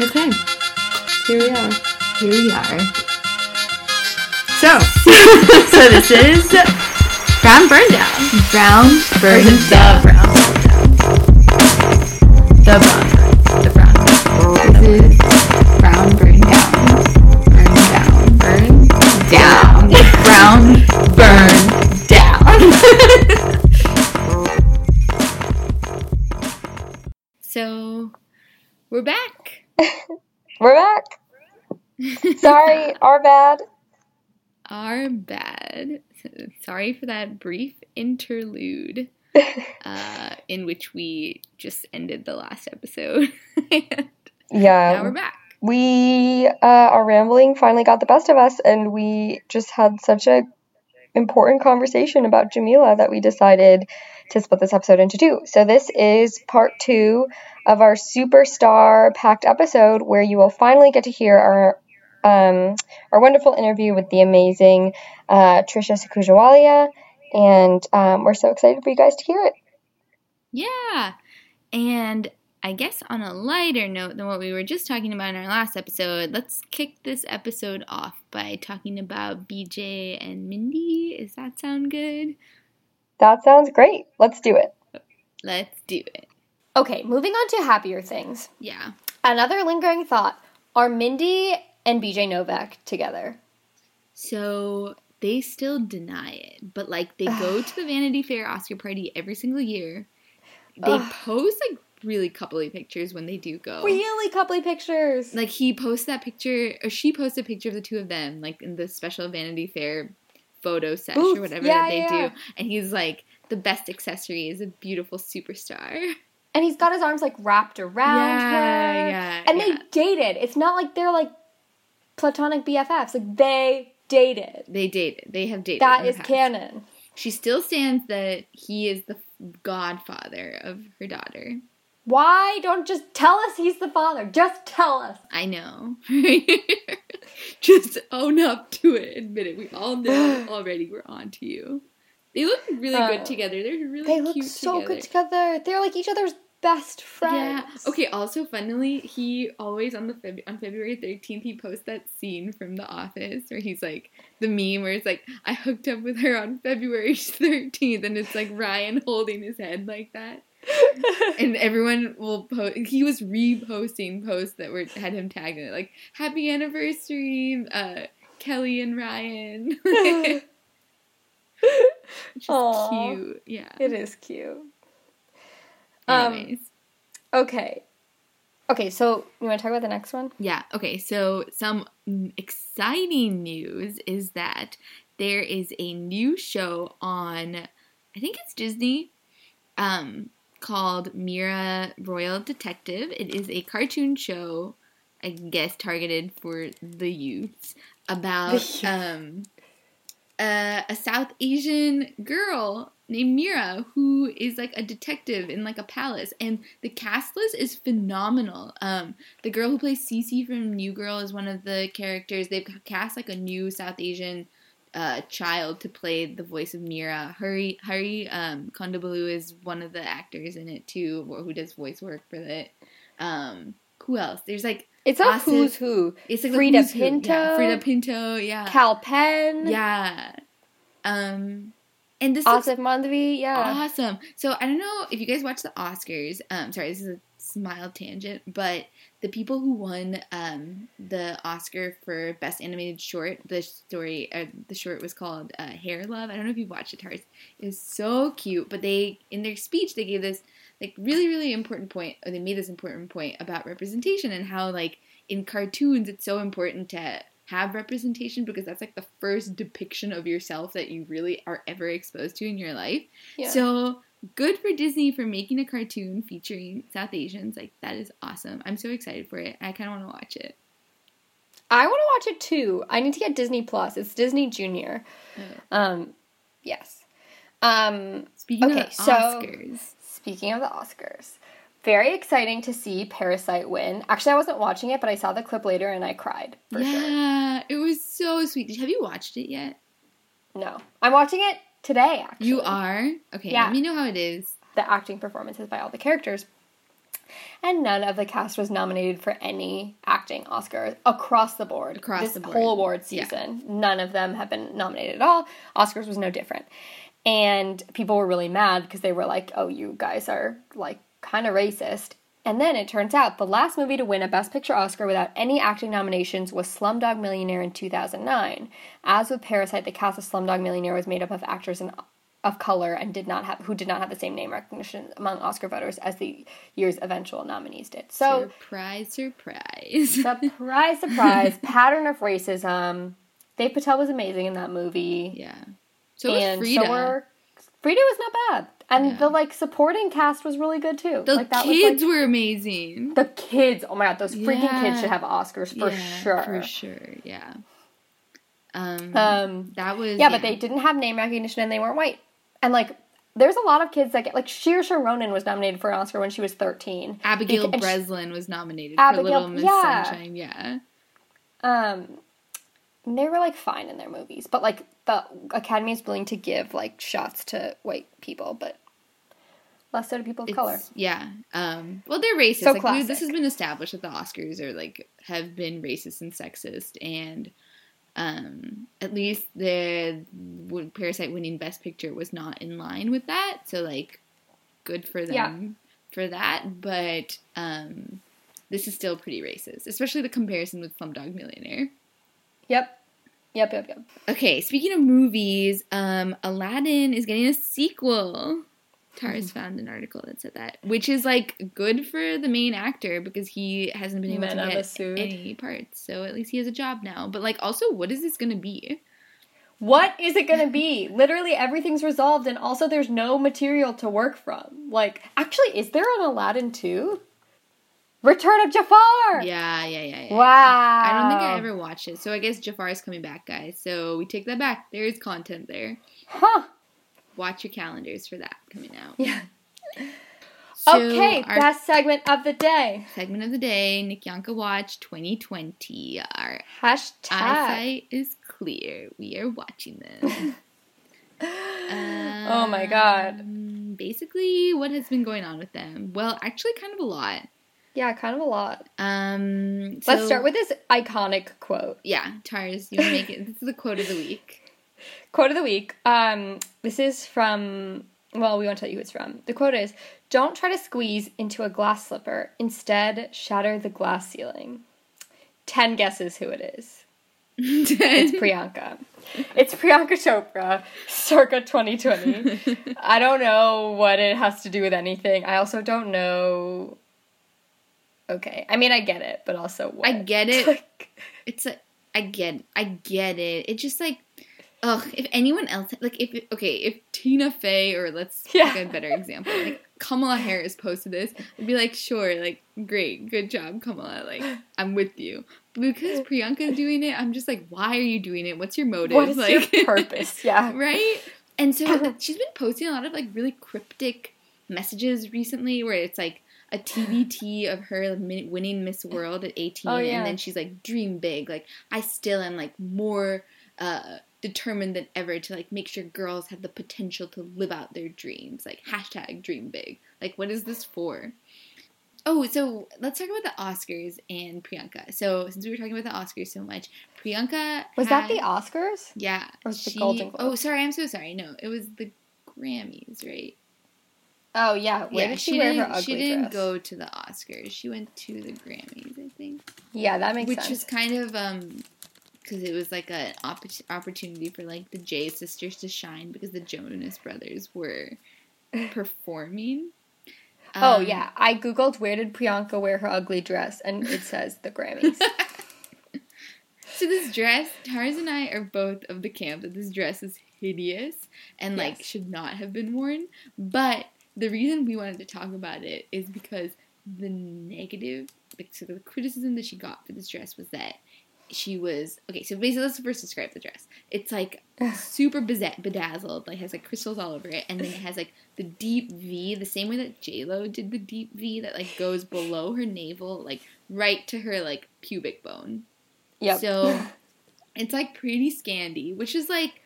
Okay. Here we are. Here we are. So, So this is brown burn down. brown burn The down. brown. The brown. The brown. This is brown We're back. Sorry, our bad. Are bad. Sorry for that brief interlude uh, in which we just ended the last episode. and now we're back. we uh, our rambling finally got the best of us, and we just had such a important conversation about Jamila that we decided to split this episode into two. So this is part two of our superstar packed episode, where you will finally get to hear our um, our wonderful interview with the amazing uh, Trisha Sakhuja-Walia, and um, we're so excited for you guys to hear it. Yeah. And I guess on a lighter note than what we were just talking about in our last episode, let's kick this episode off by talking about BJ and Mindy. Does that sound good? That sounds great. Let's do it. Let's do it. Okay, moving on to happier things. Yeah. Another lingering thought are Mindy and BJ Novak together? So they still deny it, but like they go to the Vanity Fair Oscar party every single year. They Ugh. post like really coupley pictures when they do go. Really coupley pictures. Like he posts that picture, or she posts a picture of the two of them, like in the special Vanity Fair photo sesh Booth. or whatever Yeah, that they yeah. do, and he's like, the best accessory is a beautiful superstar. And he's got his arms like wrapped around Yeah, her. yeah, And they dated. It's not like they're like platonic BFFs. Like they dated. They dated. They have dated. That is past. canon. She still stands that he is the godfather of her daughter. Why don't just tell us he's the father? Just tell us. I know. Just own up to it. Admit it. We all know already. We're on to you. They look really Uh, good together. They're really cute. They look so together. good together. They're like each other's best friends. Yeah. Okay. Also, funnily, he always on the Feb- on February thirteenth he posts that scene from The Office where he's like the meme where it's like I hooked up with her on February thirteenth, and it's like Ryan holding his head like that, and everyone will post. He was reposting posts that were had him tagged in it, like Happy Anniversary, uh, Kelly and Ryan. Which is Aw. cute. Yeah. It is cute. Um, Okay. Okay, so you want to talk about the next one? Yeah, okay, so some exciting news is that there is a new show on, I think it's Disney, um, called Mira Royal Detective. It is a cartoon show, I guess, targeted for the youths about um, a, a South Asian girl named Mira who is like a detective in like a palace and the cast list is phenomenal. Um the girl who plays Cece from New Girl is one of the characters. They've cast like a new South Asian uh, child to play the voice of Mira. Hari Hari um, Kondabolu is one of the actors in it too, who does voice work for it. Um, who else? There's like It's a who's who. it's like Freida who's who. Pinto. Yeah, Freida Pinto, yeah, Kal Penn. yeah. Um, and this Asif Mandvi. Yeah. awesome. So I don't know if you guys watch the Oscars. Um, sorry, this is a smile tangent, but the people who won um the Oscar for best animated short, the story, uh, the short was called uh, Hair Love. I don't know if you've watched it, Tars. It was so cute, but they in their speech they gave this like really really important point, or they made this important point about representation and how like in cartoons it's so important to have representation because that's like the first depiction of yourself that you really are ever exposed to in your life. Yeah. So good for Disney for making a cartoon featuring South Asians. Like that is awesome. I'm so excited for it. I kind of want to watch it. I want to watch it too. I need to get Disney Plus. It's Disney Junior. Oh. Um, yes. Um, Speaking Okay, of the so- Oscars, speaking of the Oscars, very exciting to see Parasite win. Actually, I wasn't watching it, but I saw the clip later and I cried for sure. yeah, it was so sweet. Have you watched it yet? No, I'm watching it today. Actually, You are okay. Yeah. Let me know how it is. the acting performances by all the characters. And none of the cast was nominated for any acting Oscars across the board. Across this the board. whole award Yeah. season. None of them have been nominated at all. Oscars was no different. And people were really mad because they were like, oh, you guys are like kind of racist. And then it turns out the last movie to win a Best Picture Oscar without any acting nominations was Slumdog Millionaire in 2009. As with Parasite, the cast of Slumdog Millionaire was made up of actors and of color and did not have who did not have the same name recognition among Oscar voters as the year's eventual nominees did. So surprise, surprise. surprise, surprise, pattern of racism. Dev Patel was amazing in that movie yeah. So was and Freida. so Freida was not bad, and Yeah. the like supporting cast was really good too. the like that kids was like were amazing. the kids. Oh my god, those freaking Yeah. kids should have Oscars for Yeah, sure. For sure, yeah. Um, Um, that was yeah, but they didn't have name recognition and they weren't white. And like, there's a lot of kids that get like Saoirse Ronan was nominated for an Oscar when she was 13. Abigail Beca- and she- Breslin was nominated Abigail- for Little Miss yeah. Sunshine. Yeah, Um, they were like fine in their movies, but like the Academy is willing to give like shots to white people, but less so to people of color. Yeah. Um, well, they're racist. So like, we- this has been established that the Oscars are like have been racist and sexist, and um, at least the Parasite winning Best Picture was not in line with that. So like, good for them Yeah. for that. But um, this is still pretty racist, especially the comparison with Slumdog Millionaire. Yep. Yep, yep, yep. Okay, speaking of movies, um, Aladdin is getting a sequel. Tars mm-hmm. found an article that said that, which is like good for the main actor because he hasn't been able Men to get any parts. So at least he has a job now. But like, also, what is this gonna be? What is it gonna be? Literally everything's resolved, and also there's no material to work from. Like, actually, is there an Aladdin 2? Return of Jafar! Yeah, yeah, yeah, yeah. Wow. I don't think I ever watched it. So I guess Jafar is coming back, guys. So we take that back. There is content there. Huh. Watch your calendars for that coming out. Yeah. So okay, best segment of the day. segment of the day, Nick Yanka Watch 2020. Our Hashtag. eyesight is clear. We are watching this. Oh my God. Um, Basically, what has been going on with them? Well, actually, kind of a lot. Yeah, kind of a lot. Um, Let's start with this iconic quote. yeah, Tars. You make it? This is the quote of the week. Quote of the week. Um, this is from. Well, we won't tell you who it's from. The quote is: "Don't try to squeeze into a glass slipper. Instead, shatter the glass ceiling." Ten guesses who it is. It's Priyanka. It's Priyanka Chopra, circa 2020. I don't know what it has to do with anything. I also don't know. Okay, I mean I get it, but also what? I get it. Like, it's a I get I get it. It just like ugh, if anyone else like if okay, if Tina Fey or let's Yeah. take a better example, like Kamala Harris posted this, I'd be like, sure, like great, good job, Kamala, like I'm with you. But because Priyanka's doing it, I'm just like, why are you doing it? What's your motive? what is like your purpose? Yeah. right? And so she's been posting a lot of like really cryptic messages recently where it's like a TBT of her winning Miss World at 18 Oh, yeah. and then she's like dream big like I still am like more uh determined than ever to like make sure girls have the potential to live out their dreams like hashtag dream big like what is this for Oh, so let's talk about the Oscars and Priyanka. So, since we were talking about the Oscars so much, Priyanka Was that the Oscars? yeah. Or was it the Golden Globes? Oh, sorry. I'm so sorry. No, it was the Grammys, right? Oh yeah. Where yeah, did she, wear her didn't, ugly She didn't dress? go to the Oscars. She went to the Grammys, I think. Yeah, that makes Which sense. Which was kind of um because it was like an opp- opportunity for like the J sisters to shine because the Jonas brothers were performing. oh Um, yeah, I googled where did Priyanka wear her ugly dress, and it says the Grammys. So this dress, Tars and I are both of the camp that this dress is hideous and like Yes. should not have been worn. But the reason we wanted to talk about it is because the negative, like so the criticism that she got for this dress was that she was okay. So basically, let's first describe the dress. It's like super bedazzled, like has like crystals all over it, and then it has like the deep V, the same way that J Lo did the deep V that like goes below her navel, like right to her like pubic bone. Yeah. So it's like pretty scandy, which is like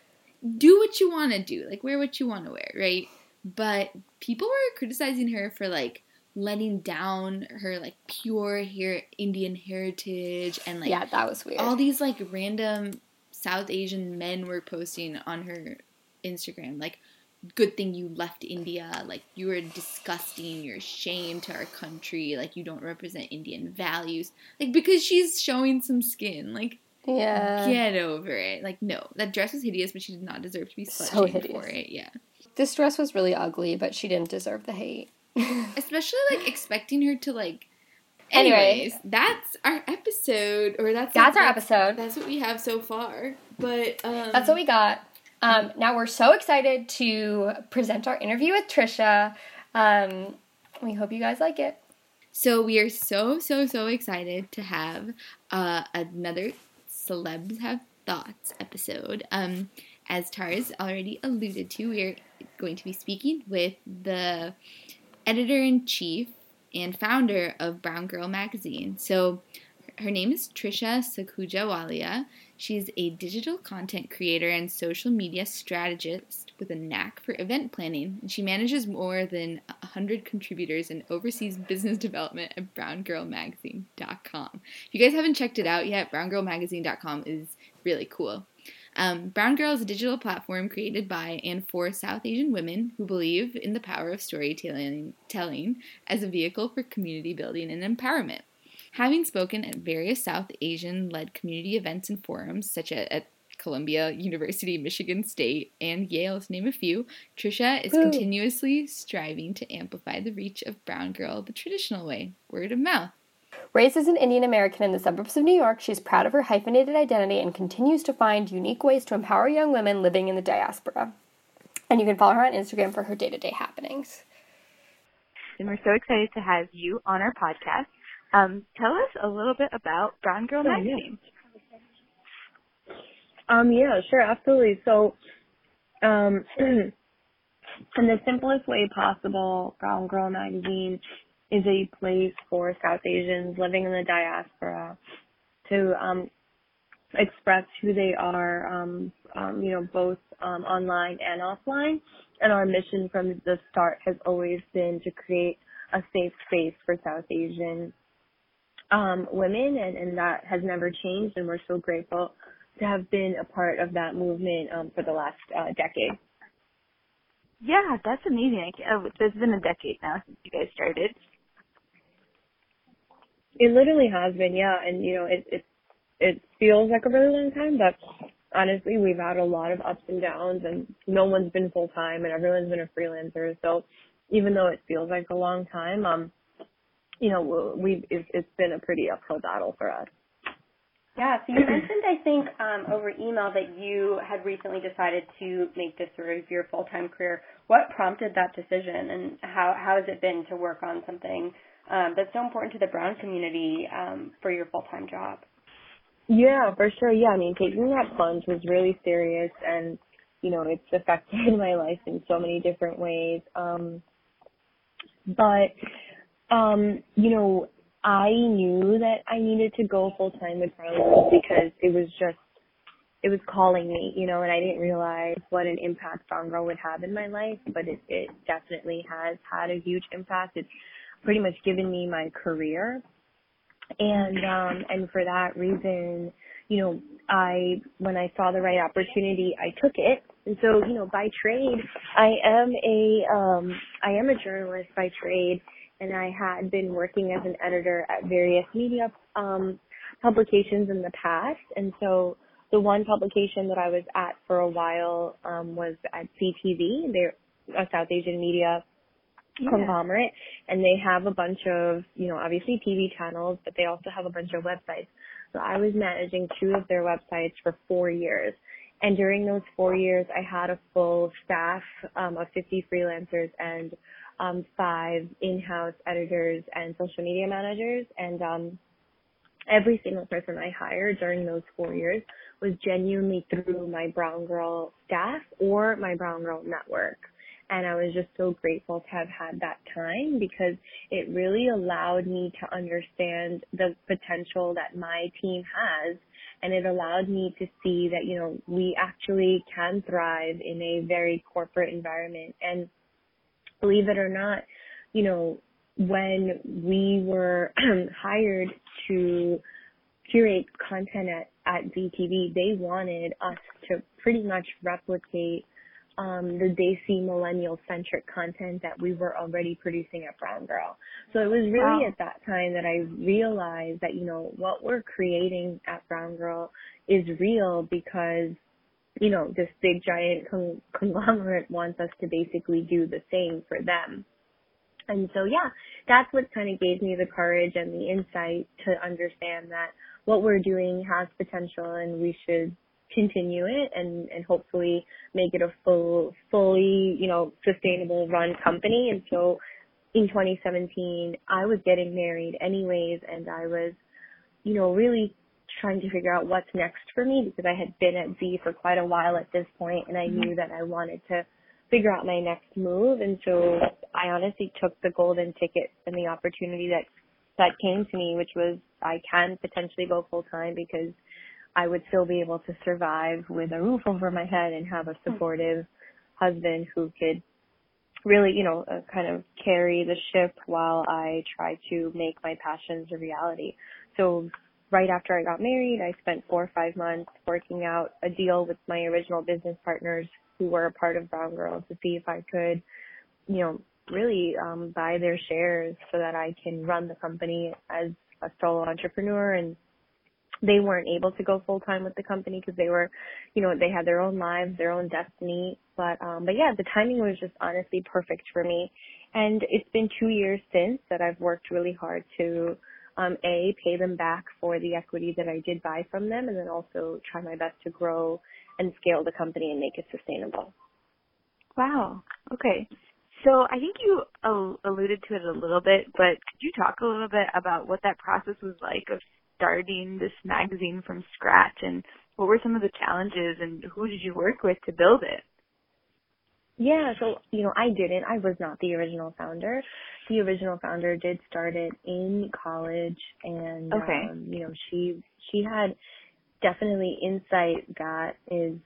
do what you want to do, like wear what you want to wear, right? But people were criticizing her for like letting down her like pure here Indian heritage and like yeah, that was weird. all these like random South Asian men were posting on her Instagram like good thing you left India like you are disgusting you're a shame to our country like you don't represent Indian values like because she's showing some skin like yeah. get over it like no that dress was hideous but she did not deserve to be slut So hideous. for it yeah This dress was really ugly, but she didn't deserve the hate. especially like expecting her to like Anyway. anyways that's our episode or that's That's our episode. that's what we have so far but um That's what we got. Um, now we're so excited to present our interview with Trisha. Um, we hope you guys like it. So we are so so so excited to have uh, another celebs have thoughts episode. Um, as Tars already alluded to, we are going to be speaking with the editor in chief and founder of Brown Girl magazine. So her name is Trisha Sakhuja-Walia. She's a digital content creator and social media strategist with a knack for event planning, and she manages more than 100 contributors and oversees business development at browngirlmagazine.com. If you guys haven't checked it out yet, browngirlmagazine.com is really cool. Um, Brown Girl is a digital platform created by and for South Asian women who believe in the power of storytelling telling as a vehicle for community building and empowerment. Having spoken at various South Asian led community events and forums, such as at Columbia, University, Michigan State, and Yale, to name a few, Trisha is Woo. continuously striving to amplify the reach of Brown Girl the traditional way word of mouth. Raised as an Indian American in the suburbs of New York, she's proud of her hyphenated identity and continues to find unique ways to empower young women living in the diaspora. And you can follow her on Instagram for her day to day happenings. and we're so excited to have you on our podcast. Um, tell us a little bit about Brown Girl Oh, yeah. Magazine. Um, yeah, sure, absolutely. So, um, in the simplest way possible, Brown Girl Magazine is a place for South Asians living in the diaspora to um, express who they are, um, um, you know, both um, online and offline. And our mission from the start has always been to create a safe space for South Asian um, women, and, and that has never changed. And we're so grateful to have been a part of that movement um, for the last uh, decade. Yeah, that's amazing. Oh, it's been a decade now since you guys started. It literally has been, yeah, and you know, it it it feels like a really long time, but honestly, we've had a lot of ups and downs, and no one's been full time, and everyone's been a freelancer. So even though it feels like a long time, um, you know, we it's, it's been a pretty uphill battle for us. Yeah, so you mentioned, I think, um, over email that you had recently decided to make this sort of your full time career. What prompted that decision, and how how has it been to work on something um, that's so important to the Brown community um, for your full time job? Yeah, for sure. Yeah, I mean, taking that plunge was really serious, and you know, it's affected my life in so many different ways. Um, but um, you know, I knew that I needed to go full time with Brown because it was just it was calling me, you know, and I didn't realize what an impact Brown Girl would have in my life, but it, it definitely has had a huge impact. It's pretty much given me my career. And um and for that reason you know i when i saw the right opportunity i took it. And so you know by trade i am a um i am a journalist by trade and i had been working as an editor at various media um publications in the past. And so the one publication that i was at for a while um was at ctv they're a south asian media conglomerate and they have a bunch of, you know, obviously TV channels, but they also have a bunch of websites. So I was managing two of their websites for four years. And during those four years, I had a full staff um, of 50 freelancers and um, five in-house editors and social media managers. And um, every single person I hired during those four years was genuinely through my Brown Girl staff or my Brown Girl network and I was just so grateful to have had that time because it really allowed me to understand the potential that my team has. And it allowed me to see that you know we actually can thrive in a very corporate environment. And believe it or not you know when we were hired to curate content at, at VTV, they wanted us to pretty much replicate um, the Desi millennial centric content that we were already producing at Brown Girl. So it was really Wow. at that time that I realized that, you know, what we're creating at Brown Girl is real because, you know, this big giant con- conglomerate wants us to basically do the same for them. And so yeah, that's what kind of gave me the courage and the insight to understand that what we're doing has potential and we should continue it and, and hopefully make it a full, fully, you know, sustainable run company. And so in 2017, I was getting married anyways and I was, you know, really trying to figure out what's next for me because I had been at Z for quite a while at this point and I mm-hmm. knew that I wanted to figure out my next move and so I honestly took the golden ticket and the opportunity that that came to me which was I can potentially go full time because I would still be able to survive with a roof over my head and have a supportive husband who could really, you know, uh, kind of carry the ship while I try to make my passions a reality. So right after I got married, I spent four or five months working out a deal with my original business partners who were a part of Brown Girl to see if I could, you know, really um, buy their shares so that I can run the company as a solo entrepreneur and they weren't able to go full time with the company because they were, you know, they had their own lives, their own destiny. But um but yeah, the timing was just honestly perfect for me. And it's been two years since that I've worked really hard to um A, pay them back for the equity that I did buy from them and then also try my best to grow and scale the company and make it sustainable. Wow. Okay. So I think you alluded to it a little bit, but could you talk a little bit about what that process was like of starting this magazine from scratch and what were some of the challenges and who did you work with to build it? Yeah, so you know, I didn't. I was not the original founder. The original founder did start it in college, and Okay. um, you know, she she had definitely insight that is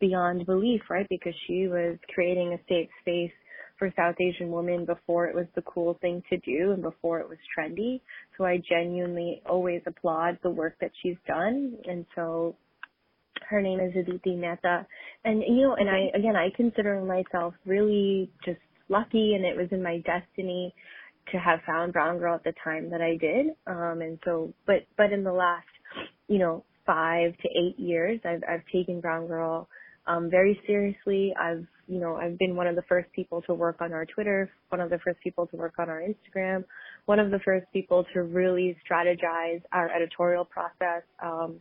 beyond belief, right? Because she was creating a safe space for South Asian women before it was the cool thing to do and before it was trendy. So I genuinely always applaud the work that she's done, and so her name is Aditi Mehta. And you know, and I again I consider myself really just lucky and it was in my destiny to have found Brown Girl at the time that I did. Um and so but but in the last, you know, five to eight years I've I've taken Brown Girl um very seriously. I've you know, I've been one of the first people to work on our Twitter, one of the first people to work on our Instagram, one of the first people to really strategize our editorial process. Um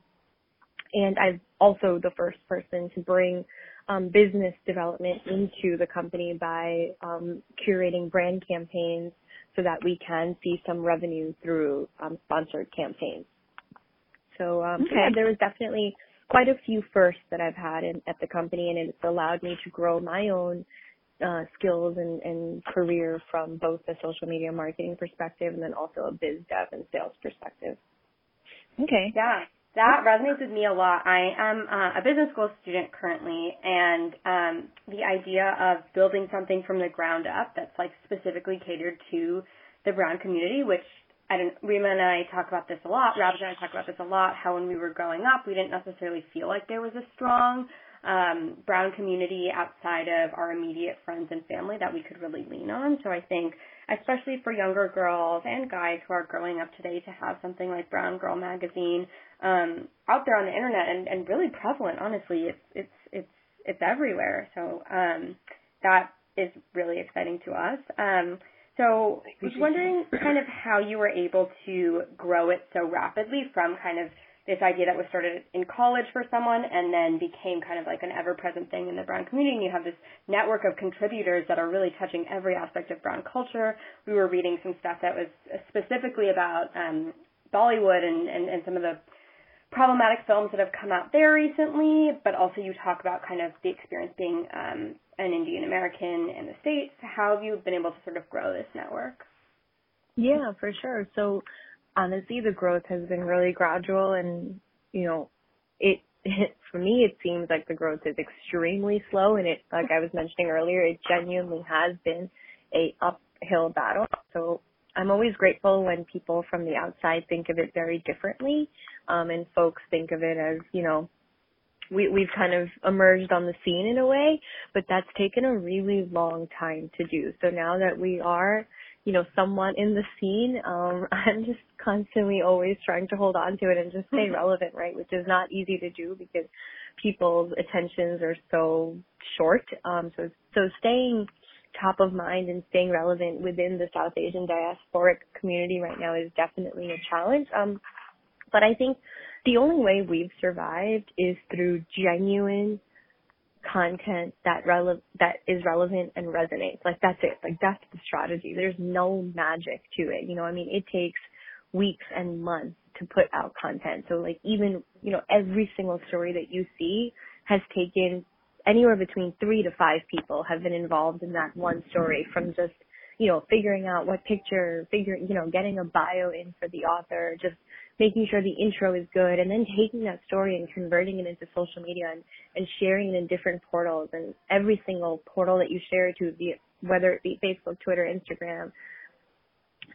and I'm also the first person to bring um, business development into the company by um, curating brand campaigns so that we can see some revenue through um, sponsored campaigns. So um, Okay. yeah, there was definitely quite a few firsts that I've had in, at the company, and it's allowed me to grow my own uh, skills and, and career from both a social media marketing perspective and then also a biz dev and sales perspective. Okay. Yeah, that resonates with me a lot. I am uh, a business school student currently, and um, the idea of building something from the ground up that's like specifically catered to the brown community, which I don't, Rima and I talk about this a lot. Rabbit and I talk about this a lot. How when we were growing up, we didn't necessarily feel like there was a strong um, brown community outside of our immediate friends and family that we could really lean on. So I think, especially for younger girls and guys who are growing up today, to have something like Brown Girl Magazine um, out there on the internet and, and really prevalent. Honestly, it's it's it's it's everywhere. So um, that is really exciting to us. Um, so I was wondering kind of how you were able to grow it so rapidly from kind of this idea that was started in college for someone and then became kind of like an ever present thing in the brown community and you have this network of contributors that are really touching every aspect of brown culture. We were reading some stuff that was specifically about um Bollywood and, and, and some of the problematic films that have come out there recently, but also you talk about kind of the experience being um, an Indian American in the States. How have you been able to sort of grow this network? Yeah, for sure. So honestly, the growth has been really gradual and, you know, it, it, for me, it seems like the growth is extremely slow and it, like I was mentioning earlier, it genuinely has been a uphill battle. So I'm always grateful when people from the outside think of it very differently, um, and folks think of it as, you know, we, we've kind of emerged on the scene in a way, but that's taken a really long time to do. So now that we are, you know, somewhat in the scene, um, I'm just constantly always trying to hold on to it and just stay relevant, right? Which is not easy to do because people's attentions are so short. Um, so, so staying top of mind and staying relevant within the South Asian diasporic community right now is definitely a challenge. Um, but I think the only way we've survived is through genuine content that rele- that is relevant and resonates. Like that's it. Like that's the strategy. There's no magic to it. You know, I mean, it takes weeks and months to put out content. So like even, you know, every single story that you see has taken anywhere between three to five people have been involved in that one story from just, you know, figuring out what picture, figuring, you know, getting a bio in for the author, just making sure the intro is good and then taking that story and converting it into social media and, and sharing it in different portals and every single portal that you share to, be, whether it be Facebook, Twitter, Instagram,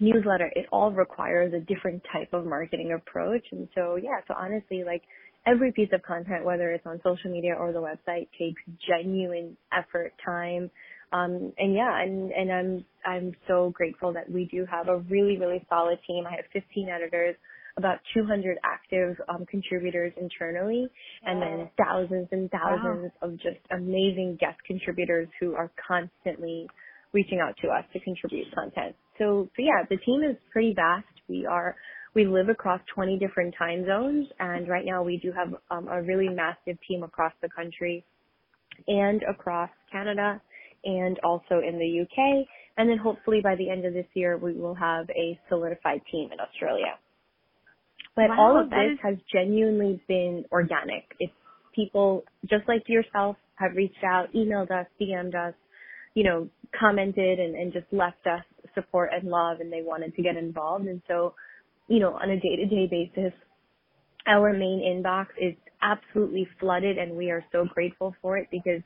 newsletter, it all requires a different type of marketing approach. And so, yeah, so honestly, like every piece of content, whether it's on social media or the website, takes genuine effort, time. Um, and yeah, and, and I'm, I'm so grateful that we do have a really, really solid team. I have 15 editors, about 200 active um, contributors internally, and then thousands and thousands wow. of just amazing guest contributors who are constantly reaching out to us to contribute content. So, so yeah, the team is pretty vast. We are we live across 20 different time zones, and right now we do have um, a really massive team across the country and across Canada and also in the UK. And then hopefully by the end of this year, we will have a solidified team in Australia. But wow, all of this is... has genuinely been organic. It's people just like yourself have reached out, emailed us, DM'd us, you know, commented and, and just left us support and love and they wanted to get involved. And so you know, on a day to day basis, our main inbox is absolutely flooded and we are so grateful for it because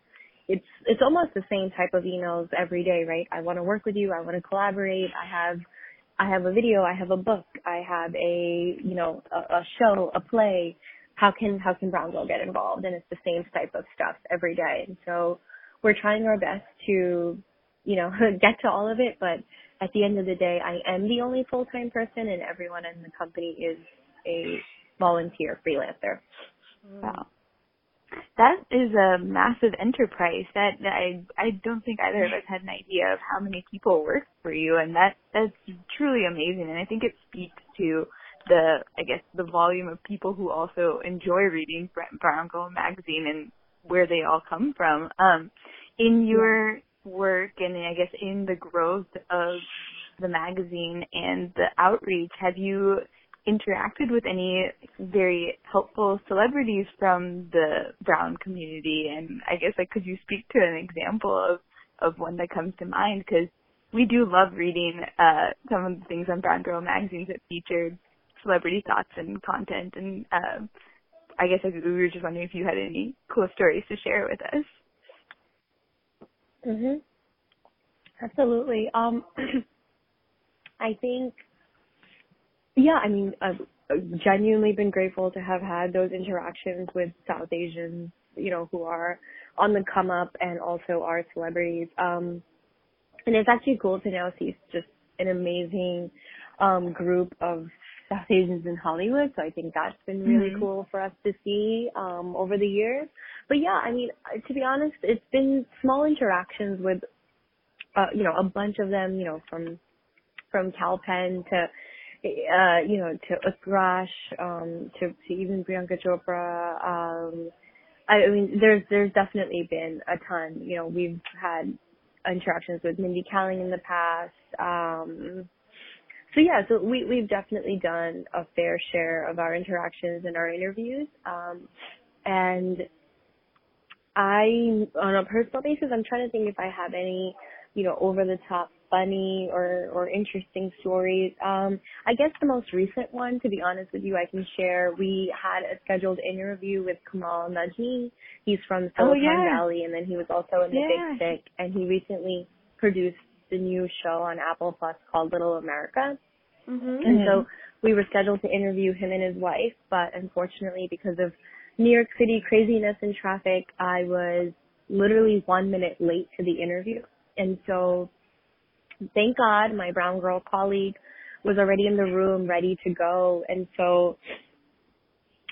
it's it's almost the same type of emails every day, right? I want to work with you, I want to collaborate, I have I have a video, I have a book, I have a you know a, a show, a play. How can how can Brown Girl get involved? And it's the same type of stuff every day. And so we're trying our best to you know get to all of it, but at the end of the day, I am the only full-time person and everyone in the company is a volunteer freelancer. Mm-hmm. Wow. That is a massive enterprise. That I I don't think either of us had an idea of how many people work for you, and that that's truly amazing. And I think it speaks to the I guess the volume of people who also enjoy reading Brown Girl magazine and where they all come from. Um, in your work and I guess in the growth of the magazine and the outreach, have you interacted with any very helpful celebrities from the Brown community? And I guess like could you speak to an example of of one that comes to mind? Because we do love reading uh, some of the things on Brown Girl magazines that featured celebrity thoughts and content. And uh, I guess like, we were just wondering if you had any cool stories to share with us. Mhm. Absolutely. Um, I think, yeah. I mean, I've genuinely been grateful to have had those interactions with South Asians, you know, who are on the come up and also are celebrities. Um, and it's actually cool to now see just an amazing um, group of South Asians in Hollywood. So I think that's been really mm-hmm. cool for us to see um, over the years. But yeah, I mean, to be honest, it's been small interactions with, uh, you know, a bunch of them, you know, from from Kalpen to, uh, you know, to Utkarsh, um, to to even Priyanka Chopra. Um, I, I mean, there's there's definitely been a ton. You know, we've had interactions with Mindy Kaling in the past. Um, so yeah, so we we've definitely done a fair share of our interactions and our interviews. Um, and I, on a personal basis, I'm trying to think if I have any, you know, over the top funny or or interesting stories. Um, I guess the most recent one, to be honest with you, I can share. We had a scheduled interview with Kumail Nanjiani. He's from oh, Silicon oh, yeah. Valley, and then he was also in the yeah. Big Sick, and he recently produced the new show on Apple Plus called Little America. Mhm. And so we were scheduled to interview him and his wife, but unfortunately because of New York City craziness and traffic, I was literally one minute late to the interview. And so thank God my brown girl colleague was already in the room ready to go. And so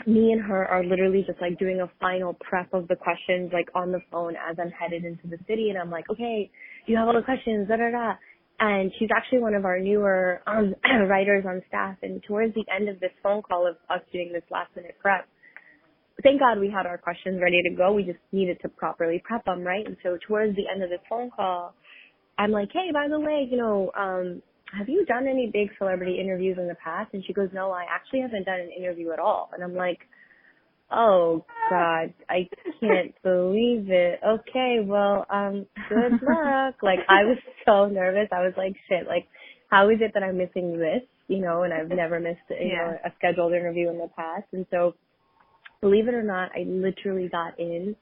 me and her are literally just like doing a final prep of the questions like on the phone as I'm headed into the city and I'm like, okay, you have all the questions, da da da. And she's actually one of our newer um, writers on staff. And towards the end of this phone call of us doing this last minute prep, thank God we had our questions ready to go. We just needed to properly prep them, right? And so towards the end of this phone call, I'm like, hey, by the way, you know, um, have you done any big celebrity interviews in the past? And she goes, no, I actually haven't done an interview at all. And I'm like, oh God, I can't believe it. Okay, well, um, good luck. like I was so nervous. I was like, shit, like how is it that I'm missing this? You know, and I've never missed, you Yeah. know, a scheduled interview in the past. And so believe it or not, I literally got in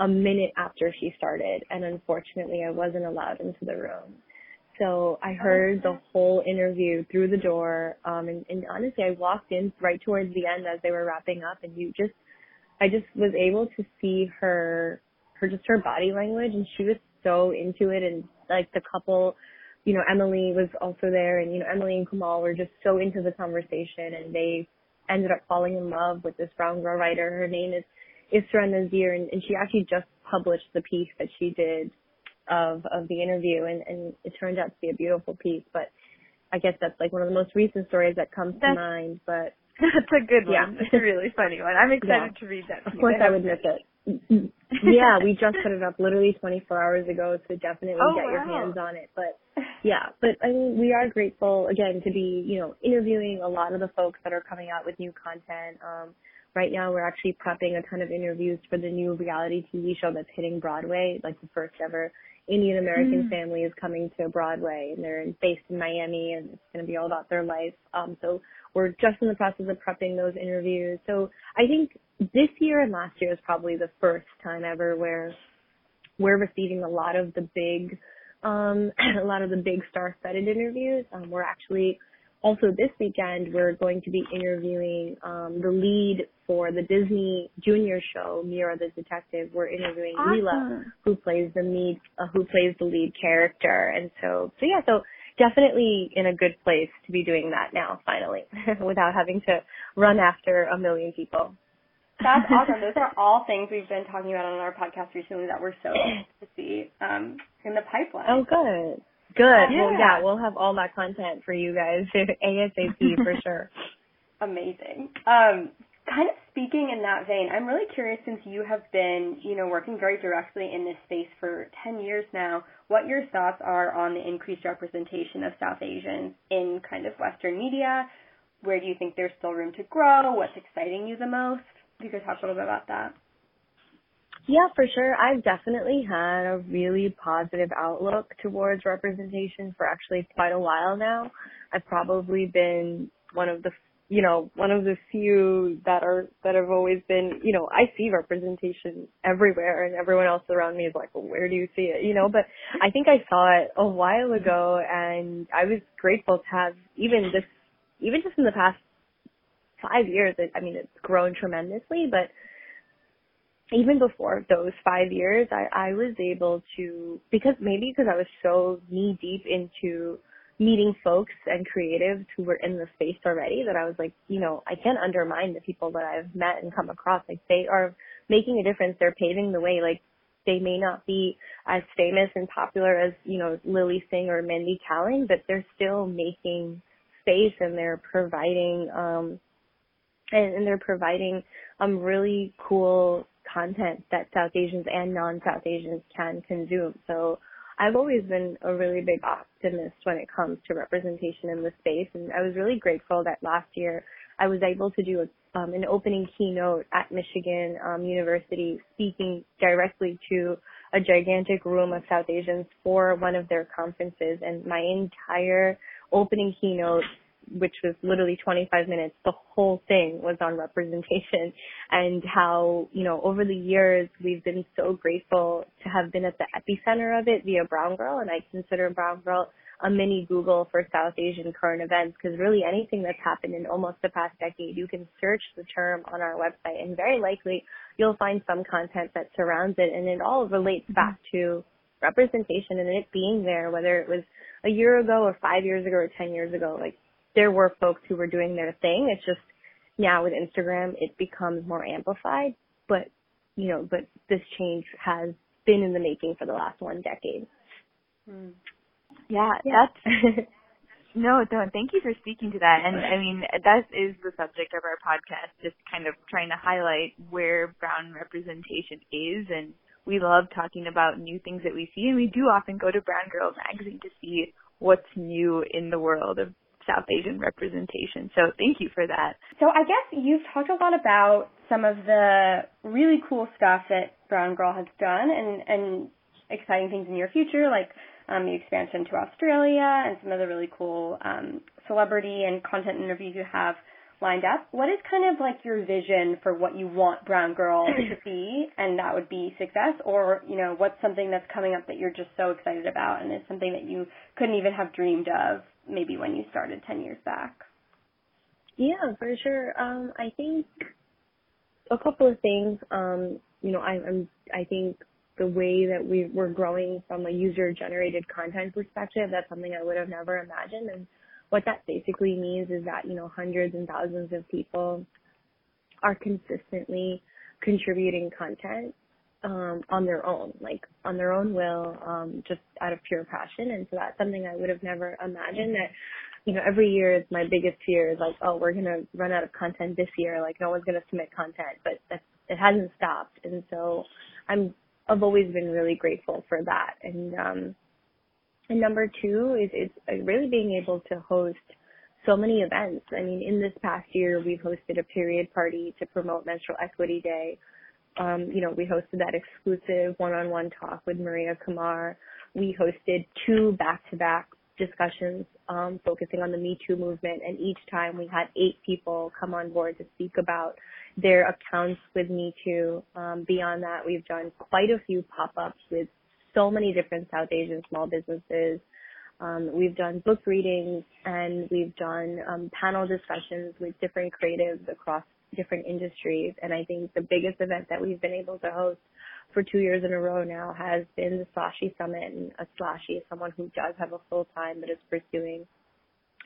a minute after she started and unfortunately I wasn't allowed into the room. So I heard the whole interview through the door. Um and, and honestly I walked in right towards the end as they were wrapping up and you just I just was able to see her her just her body language and she was so into it and like the couple you know, Emily was also there and you know, Emily and Kumail were just so into the conversation and they ended up falling in love with this brown girl writer. Her name is Isra Nazir and, and she actually just published the piece that she did of of the interview and, and it turned out to be a beautiful piece. But I guess that's like one of the most recent stories that comes to mind. But That's a good one. Yeah. It's a really funny one. I'm excited Yeah. to read that. of course I would miss it. yeah, we just put it up literally 24 hours ago, so definitely Oh, get your hands on it. But yeah, but I mean, we are grateful again to be, you know, interviewing a lot of the folks that are coming out with new content. Um, right now we're actually prepping a ton of interviews for the new reality TV show that's hitting Bravo, like the first ever Indian American Mm. family is coming to Bravo and they're based in Miami and it's going to be all about their life. Um, so we're just in the process of prepping those interviews. So I think this year and last year is probably the first time ever where we're receiving a lot of the big, um, a lot of the big star-studded interviews. Um, we're actually also this weekend we're going to be interviewing um, the lead for the Disney Junior show, Mira the Detective. We're interviewing Leela, Awesome. who plays the lead, uh, who plays the lead character, and so so yeah, so definitely in a good place to be doing that now, finally, without having to run after a million people. That's awesome. Those are all things we've been talking about on our podcast recently that we're so excited to see um, in the pipeline. Oh, good. Good. Well, Yeah. yeah, we'll have all that content for you guys ASAP for sure. Amazing. Um, kind of speaking in that vein, I'm really curious since you have been, you know, working very directly in this space for 10 years now, what your thoughts are on the increased representation of South Asians in kind of Western media. Where do you think there's still room to grow? What's exciting you the most? If you could talk a little bit about that. Yeah, for sure. I've definitely had a really positive outlook towards representation for actually quite a while now. I've probably been one of the, you know, one of the few that are, that have always been, you know, I see representation everywhere and everyone else around me is like, well, where do you see it? You know, but I think I saw it a while ago and I was grateful to have even this, even just in the past five years, I mean, it's grown tremendously, but even before those five years, I, I was able to, because maybe because I was so knee deep into meeting folks and creatives who were in the space already that I was like, you know, I can't undermine the people that I've met and come across. Like they are making a difference. They're paving the way. Like they may not be as famous and popular as, you know, Lilly Singh or Mindy Kaling, but they're still making space and they're providing, um, and, and they're providing um really cool content that South Asians and non-South Asians can consume. So I've always been a really big optimist when it comes to representation in the space, and I was really grateful that last year I was able to do a, um, an opening keynote at Michigan um, University, speaking directly to a gigantic room of South Asians for one of their conferences, and my entire opening keynote which was literally 25 minutes, the whole thing was on representation. And how, you know, over the years we've been so grateful to have been at the epicenter of it via Brown Girl. And I consider Brown Girl a mini Google for South Asian current events because really anything that's happened in almost the past decade, you can search the term on our website. And very likely you'll find some content that surrounds it. And it all relates back mm-hmm. to representation and it being there, whether it was a year ago or five years ago or ten years ago, like there were folks who were doing their thing. It's just now with Instagram, it becomes more amplified, but you know, but this change has been in the making for the last one decade. Mm. Yeah, yeah, that's no, no. Thank you for speaking to that. And I mean, that is the subject of our podcast, just kind of trying to highlight where brown representation is and we love talking about new things that we see and we do often go to Brown Girl magazine to see what's new in the world of South Asian representation. So thank you for that. So I guess you've talked a lot about some of the really cool stuff that Brown Girl has done and, and exciting things in your future, like um, the expansion to Australia and some of the really cool um, celebrity and content interviews you have lined up. What is kind of like your vision for what you want Brown Girl to be, and that would be success, or you know, what's something that's coming up that you're just so excited about, and it's something that you couldn't even have dreamed of maybe when you started ten years back. Yeah, for sure. Um, I think a couple of things. Um, you know, I, I'm I think the way that we we're growing from a user generated content perspective, that's something I would have never imagined and what that basically means is that, you know, hundreds and thousands of people are consistently contributing content um, on their own, like on their own will, um, just out of pure passion. And so that's something I would have never imagined that, you know, every year is my biggest fear is like, oh, we're going to run out of content this year. Like no one's going to submit content, but that's, it hasn't stopped. And so I'm, I've always been really grateful for that. And, um, and number two is it's really being able to host so many events. I mean, in this past year, we've hosted a period party to promote Menstrual Equity Day. Um, you know, we hosted that exclusive one-on-one talk with Maria Qamar. We hosted two back-to-back discussions um, focusing on the Me Too movement, and each time we had eight people come on board to speak about their accounts with Me Too. Um, beyond that, we've done quite a few pop-ups with so many different South Asian small businesses. Um, we've done book readings and we've done um, panel discussions with different creatives across different industries. And I think the biggest event that we've been able to host for two years in a row now has been the Slashy Summit. And a Slashy is someone who does have a full time but is pursuing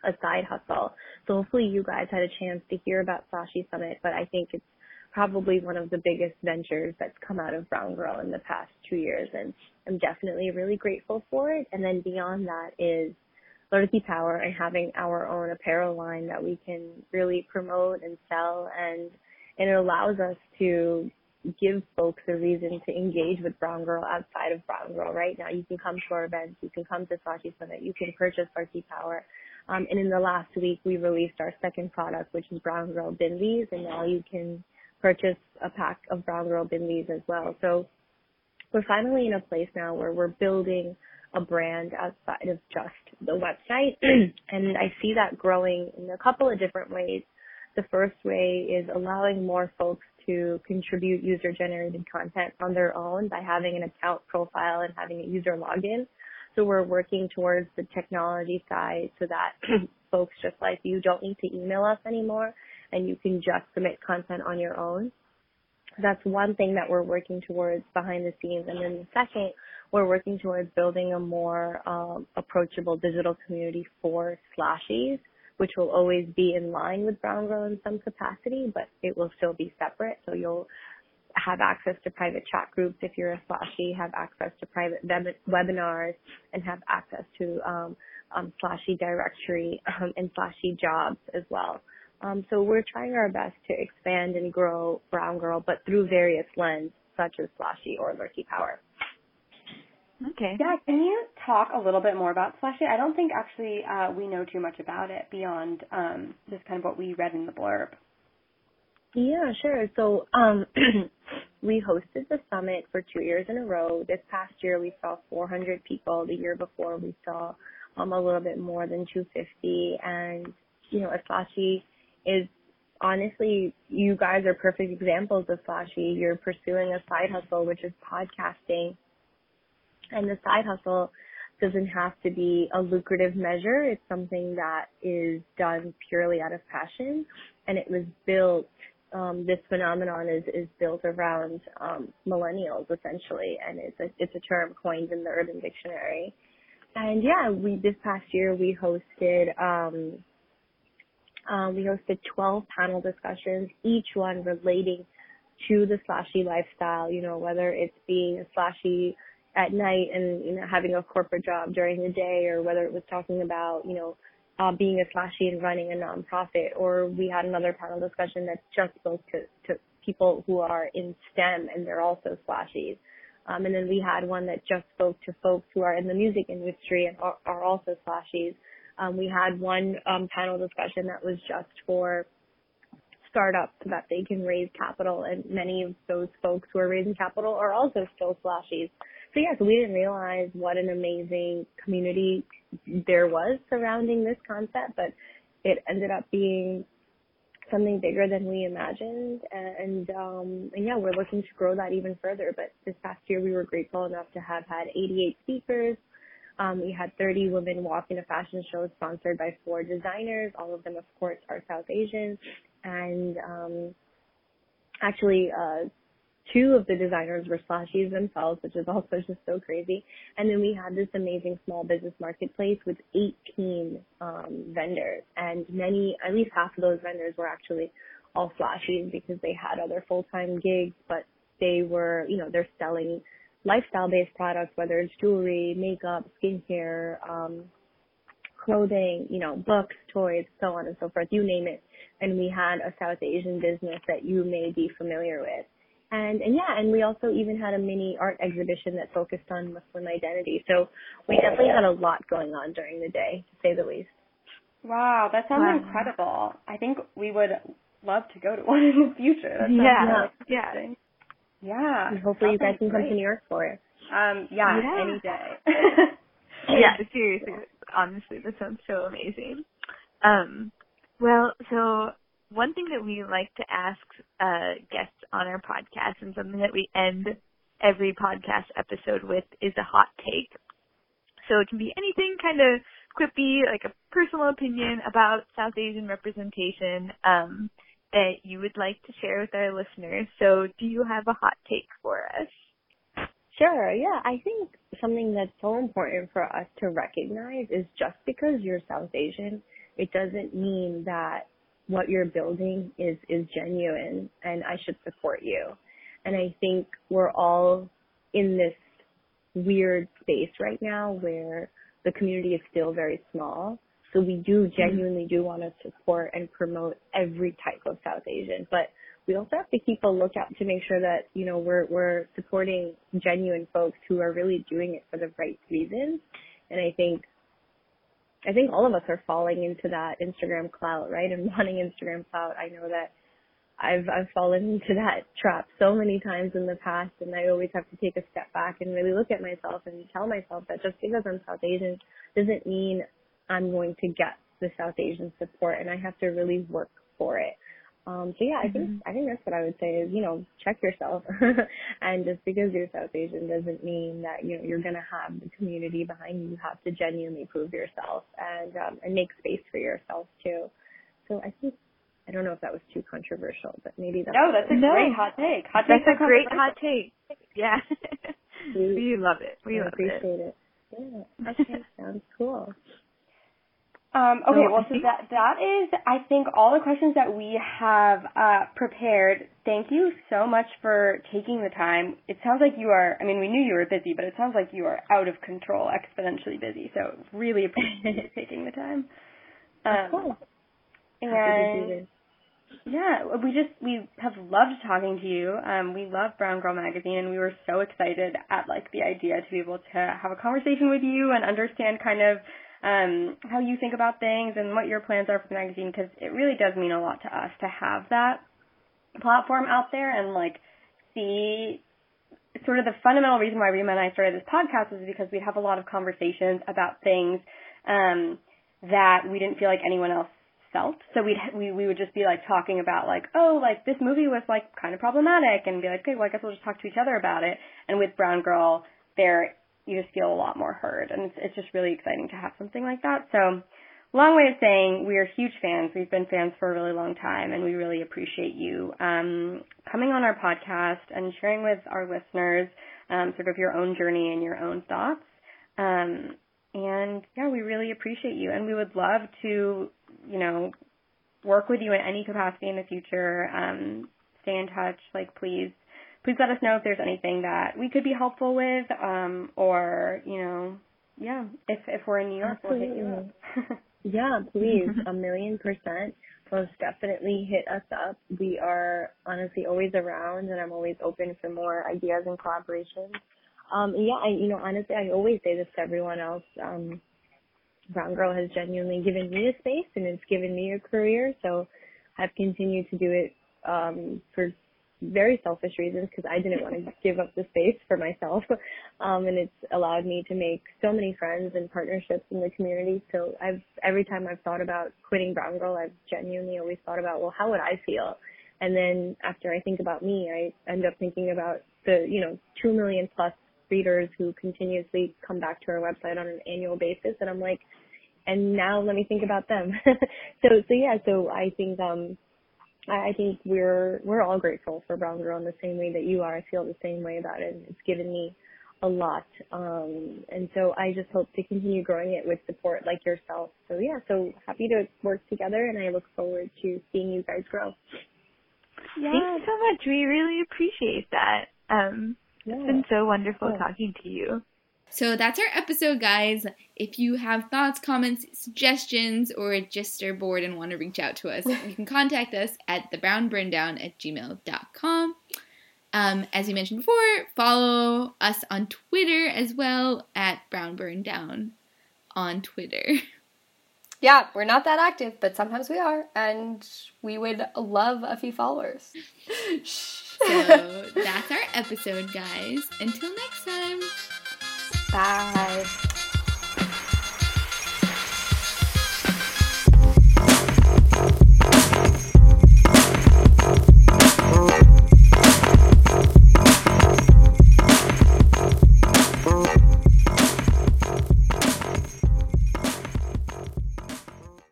a side hustle. So hopefully you guys had a chance to hear about Slashy Summit, but I think it's probably one of the biggest ventures that's come out of Brown Girl in the past two years. And I'm definitely really grateful for it. And then beyond that is Loyalty Power and having our own apparel line that we can really promote and sell and and it allows us to give folks a reason to engage with Brown Girl outside of Brown Girl. Right now, you can come to our events, you can come to Slashy Summit, you can purchase Loyalty Power. Um, and in the last week, we released our second product, which is Brown Girl Binleys, and now you can purchase a pack of Brown Girl Binleys as well. So we're finally in a place now where we're building a brand outside of just the website. and I see that growing in a couple of different ways. The first way is allowing more folks to contribute user generated content on their own by having an account profile and having a user login. So we're working towards the technology side so that folks just like you don't need to email us anymore and you can just submit content on your own. That's one thing that we're working towards behind the scenes. And then the second, we're working towards building a more um, approachable digital community for slashies, which will always be in line with Brown Girl in some capacity, but it will still be separate. So you'll have access to private chat groups if you're a slashy, have access to private web- webinars, and have access to um, um, slashy directory um, and slashy jobs as well. Um, so we're trying our best to expand and grow Brown Girl, but through various lenses such as Slashy or Lurky Power. Okay. Yeah, can you talk a little bit more about Slashy? I don't think actually uh, we know too much about it beyond um, just kind of what we read in the blurb. Yeah, sure. So um, we hosted the summit for two years in a row. This past year we saw 400 people. The year before we saw um, a little bit more than 250, and you know, a slashy is honestly, you guys are perfect examples of slashy. You're pursuing a side hustle, which is podcasting. And the side hustle doesn't have to be a lucrative measure. It's something that is done purely out of passion. And it was built, um, this phenomenon is, is built around, um, millennials essentially. And it's a, it's a term coined in the Urban Dictionary. And yeah, we, this past year we hosted, um, um, we hosted 12 panel discussions, each one relating to the slashy lifestyle, you know, whether it's being a slashy at night and, you know, having a corporate job during the day or whether it was talking about, you know, uh, being a slashy and running a nonprofit or we had another panel discussion that just spoke to, to people who are in STEM and they're also slashies. Um, and then we had one that just spoke to folks who are in the music industry and are, are also slashies. Um, we had one um, panel discussion that was just for startups so that they can raise capital, and many of those folks who are raising capital are also still slashies. So yeah, so we didn't realize what an amazing community there was surrounding this concept, but it ended up being something bigger than we imagined and um and yeah we're looking to grow that even further but this past year we were grateful enough to have had 88 speakers um, we had 30 women walk in a fashion show sponsored by four designers. All of them, of course, are South Asian. And um, actually, uh, two of the designers were slashies themselves, which is also just so crazy. And then we had this amazing small business marketplace with 18 um, vendors, and many, at least half of those vendors were actually all slashies because they had other full-time gigs, but they were, you know, they're selling lifestyle based products, whether it's jewelry, makeup, skincare, um, clothing, you know, books, toys, so on and so forth, you name it. And we had a South Asian business that you may be familiar with. And, and yeah, and we also even had a mini art exhibition that focused on Muslim identity. So we definitely had a lot going on during the day, to say the least. Wow, that sounds wow. incredible. I think we would love to go to one in the future. That yeah, yeah. Yeah. And hopefully you guys can great. come to New York for it. Um, yeah, yeah. any day. yeah, seriously. Honestly, this sounds so amazing. Um, well, so one thing that we like to ask uh, guests on our podcast and something that we end every podcast episode with is a hot take. So it can be anything kind of quippy, like a personal opinion about South Asian representation. Um, that you would like to share with our listeners. So, do you have a hot take for us? Sure, yeah. I think something that's so important for us to recognize is just because you're South Asian, it doesn't mean that what you're building is is genuine and I should support you. And I think we're all in this weird space right now where the community is still very small so we do mm-hmm. genuinely do want to support and promote every type of South Asian, but we also have to keep a lookout to make sure that you know we're we're supporting genuine folks who are really doing it for the right reasons. And I think I think all of us are falling into that Instagram clout, right? And wanting Instagram clout. I know that I've I've fallen into that trap so many times in the past and I always have to take a step back and really look at myself and tell myself that just because I'm South Asian doesn't mean I'm going to get the South Asian support and I have to really work for it. Um, so yeah, I think mm-hmm. I think that's what I would say is you know check yourself, and just because you're South Asian doesn't mean that you know you're gonna have the community behind you. You have to genuinely prove yourself and um, and make space for yourself too. So I think I don't know if that was too controversial, but maybe that's no, that's a no. great hot take. Hot that's a great hot take. Yeah, we love it. We I appreciate it. it. Yeah. Okay, sounds cool. Um, okay, well, so that that is, I think, all the questions that we have uh, prepared. Thank you so much for taking the time. It sounds like you are. I mean, we knew you were busy, but it sounds like you are out of control, exponentially busy. So really appreciate you taking the time. Um, cool. And yeah, we just we have loved talking to you. Um, we love Brown Girl Magazine, and we were so excited at like the idea to be able to have a conversation with you and understand kind of um, how you think about things and what your plans are for the magazine because it really does mean a lot to us to have that platform out there and like see sort of the fundamental reason why Rima and I started this podcast is because we'd have a lot of conversations about things um, that we didn't feel like anyone else felt. So we'd we we would just be like talking about like oh like this movie was like kind of problematic and be like okay well I guess we'll just talk to each other about it. And with Brown Girl, there you just feel a lot more heard, and it's it's just really exciting to have something like that. So. Long way of saying we are huge fans. We've been fans for a really long time, and we really appreciate you um, coming on our podcast and sharing with our listeners um, sort of your own journey and your own thoughts. Um, and yeah, we really appreciate you, and we would love to, you know, work with you in any capacity in the future. Um, stay in touch, like please, please let us know if there's anything that we could be helpful with, um, or you know, yeah, if if we're in New York, we'll hit you up. Yeah, please, a million percent. Most definitely hit us up. We are honestly always around, and I'm always open for more ideas and collaborations. Um, yeah, I, you know, honestly, I always say this to everyone else. Um, Brown Girl has genuinely given me a space, and it's given me a career. So I've continued to do it um, for very selfish reasons because I didn't want to give up the space for myself. Um, and it's allowed me to make so many friends and partnerships in the community. So I've, every time I've thought about quitting Brown Girl, I've genuinely always thought about, well, how would I feel? And then after I think about me, I end up thinking about the, you know, two million plus readers who continuously come back to our website on an annual basis. And I'm like, and now let me think about them. so, so yeah, so I think, um, I I think we're we're all grateful for Brown Girl in the same way that you are. I feel the same way about it. It's given me a lot, um, and so I just hope to continue growing it with support like yourself. So yeah, so happy to work together, and I look forward to seeing you guys grow. Yeah. Thanks so much. We really appreciate that. Um, Yeah. It's been so wonderful Yeah. talking to you. So that's our episode, guys. If you have thoughts, comments, suggestions, or just are bored and want to reach out to us, you can contact us at thebrownburndown at gmail.com. Um, as we mentioned before, follow us on Twitter as well at brownburndown on Twitter. Yeah, we're not that active, but sometimes we are, and we would love a few followers. So that's our episode, guys. Until next time. Bye.